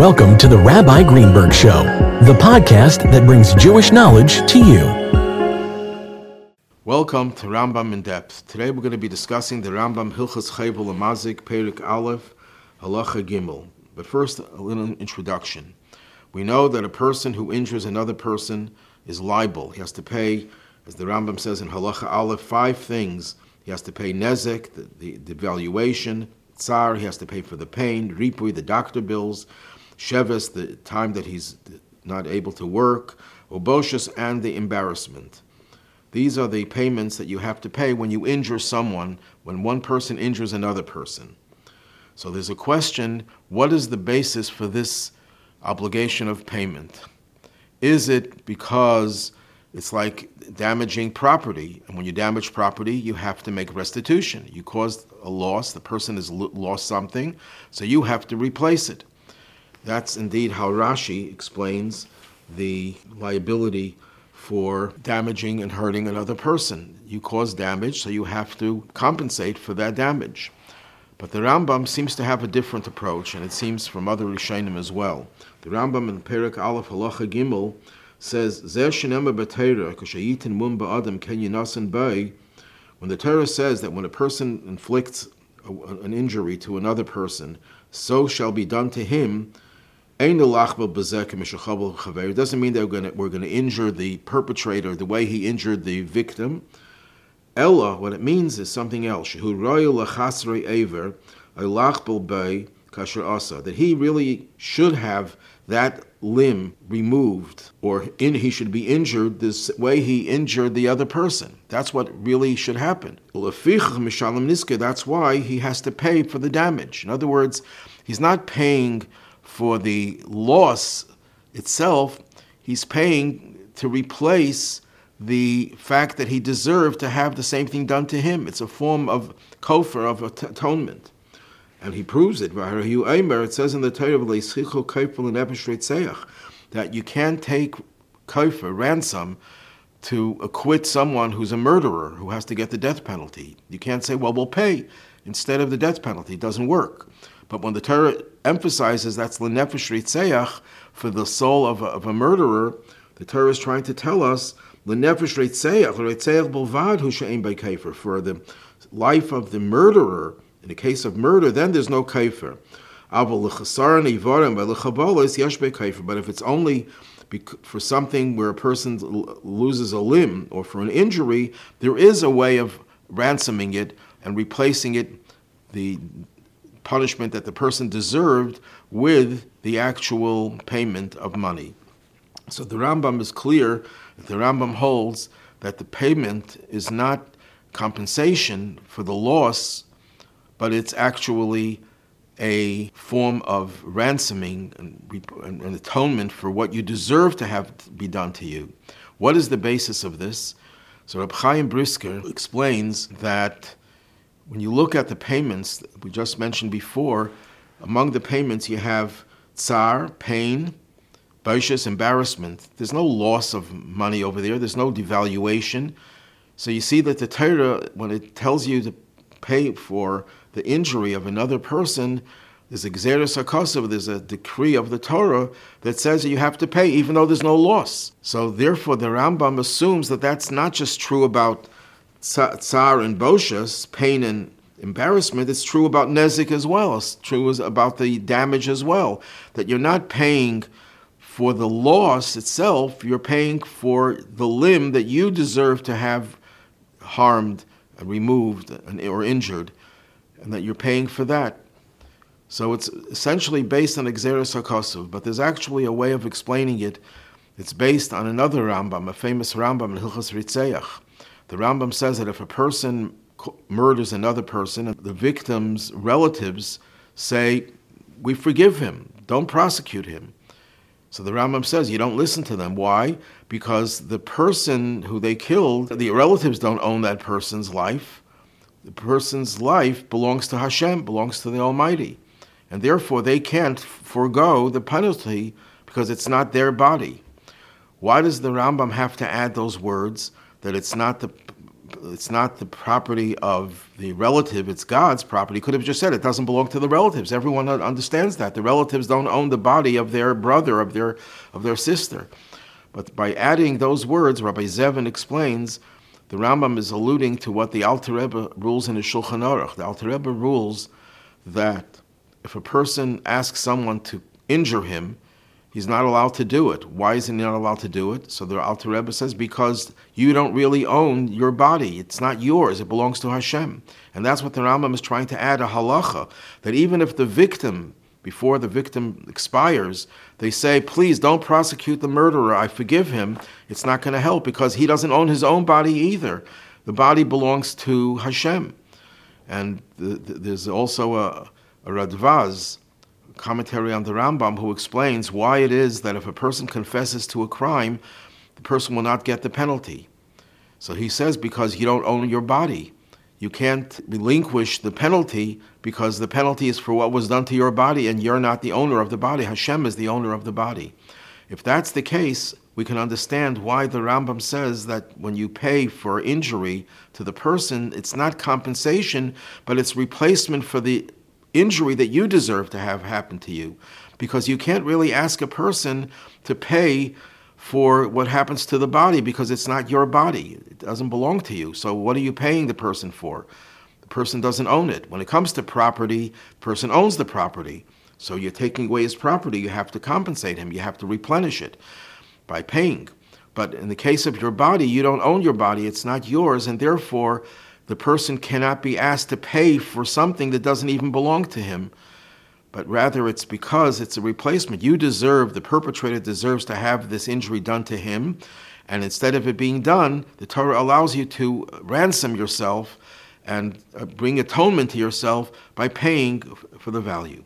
Welcome to the Rabbi Greenberg Show, the podcast that brings Jewish knowledge to you. Welcome to Rambam in Depth. Today we're going to be discussing the Rambam Hilchas Chayvul Amazik Perik Aleph Halacha Gimel. But first, a little introduction. We know that a person who injures another person is liable. He has to pay, as the Rambam says in Halacha Aleph, five things. He has to pay nezek, the, the, the valuation, tsar, he has to pay for the pain, ripui, the doctor bills, sheves, the time that he's not able to work, oboshes, and the embarrassment. These are the payments that you have to pay when you injure someone, when one person injures another person. So there's a question what is the basis for this obligation of payment? Is it because it's like damaging property, and when you damage property, you have to make restitution. You caused a loss, the person has lost something, so you have to replace it. That's indeed how Rashi explains the liability for damaging and hurting another person. You cause damage, so you have to compensate for that damage. But the Rambam seems to have a different approach, and it seems from other Rishonim as well. The Rambam in Perik Aleph Halacha Gimel says, When the Torah says that when a person inflicts an injury to another person, so shall be done to him. It doesn't mean that we're going, to, we're going to injure the perpetrator the way he injured the victim. Ella, what it means is something else. That he really should have that limb removed, or in, he should be injured this way he injured the other person. That's what really should happen. That's why he has to pay for the damage. In other words, he's not paying for the loss itself, he's paying to replace the fact that he deserved to have the same thing done to him. It's a form of kofar, of atonement. And he proves it. It says in the Torah that you can't take kofar, ransom, to acquit someone who's a murderer who has to get the death penalty. You can't say, well, we'll pay instead of the death penalty. It doesn't work. But when the Torah emphasizes that's lenefesh ritzeach for the soul of a, of a murderer, the Torah is trying to tell us lenefesh ritzeach, ritzeach bolvad hu by for the life of the murderer in the case of murder, then there's no kaifer. But if it's only for something where a person loses a limb or for an injury, there is a way of ransoming it and replacing it, the punishment that the person deserved, with the actual payment of money. So the Rambam is clear that the Rambam holds that the payment is not compensation for the loss but it's actually a form of ransoming and, and, atonement for what you deserve to have be done to you. What is the basis of this? So Reb Chaim Brisker explains that when you look at the payments we just mentioned before, among the payments you have tsar, pain, baishas, embarrassment. There's no loss of money over there. There's no devaluation. So you see that the Torah, when it tells you to pay for the injury of another person, there's a Gezeiras HaKosav, there's a decree of the Torah that says that you have to pay even though there's no loss. So therefore the Rambam assumes that that's not just true about tsar and boshas, pain and embarrassment, it's true about nezik as well. It's true about the damage as well. That you're not paying for the loss itself, you're paying for the limb that you deserve to have harmed, removed, or injured and that you're paying for that. So it's essentially based on Gezeiras HaKosuv, but there's actually a way of explaining it. It's based on another Rambam, a famous Rambam in Hilchas Ritzeach. The Rambam says that if a person murders another person, the victim's relatives say, We forgive him, don't prosecute him. So the Rambam says you don't listen to them. Why? Because the person who they killed, the relatives don't own that person's life the person's life belongs to Hashem, belongs to the Almighty. And therefore, they can't forego the penalty because it's not their body. Why does the Rambam have to add those words that it's not the it's not the property of the relative, it's God's property. Could have just said it doesn't belong to the relatives. Everyone understands that. The relatives don't own the body of their brother, of their, of their sister. But by adding those words, Rabbi Zevin explains, the Rambam is alluding to what the Alter Rebbe rules in the Shulchan Aruch. The Alter Rebbe rules that if a person asks someone to injure him, he's not allowed to do it. Why is he not allowed to do it? So the Alter Rebbe says, because you don't really own your body. It's not yours. It belongs to Hashem. And that's what the Rambam is trying to add a halacha, that even if the victim, before the victim expires, they say, please don't prosecute the murderer. I forgive him. It's not going to help because he doesn't own his own body either. The body belongs to Hashem. And the, the, there's also a, a Radvaz, commentary on the Rambam, who explains why it is that if a person confesses to a crime, the person will not get the penalty. So he says, because you don't own your body. You can't relinquish the penalty because the penalty is for what was done to your body and you're not the owner of the body. Hashem is the owner of the body. If that's the case, we can understand why the Rambam says that when you pay for injury to the person, it's not compensation, but it's replacement for the injury that you deserve to have happen to you. Because you can't really ask a person to pay for what happens to the body because it's not your body. It doesn't belong to you. So what are you paying the person for? The person doesn't own it. When it comes to property, person owns the property. So you're taking away his property, you have to compensate him, you have to replenish it by paying. But in the case of your body, you don't own your body, it's not yours, and therefore the person cannot be asked to pay for something that doesn't even belong to him, but rather it's because it's a replacement. You deserve, the perpetrator deserves to have this injury done to him, and instead of it being done, the Torah allows you to ransom yourself and uh, bring atonement to yourself by paying for the value.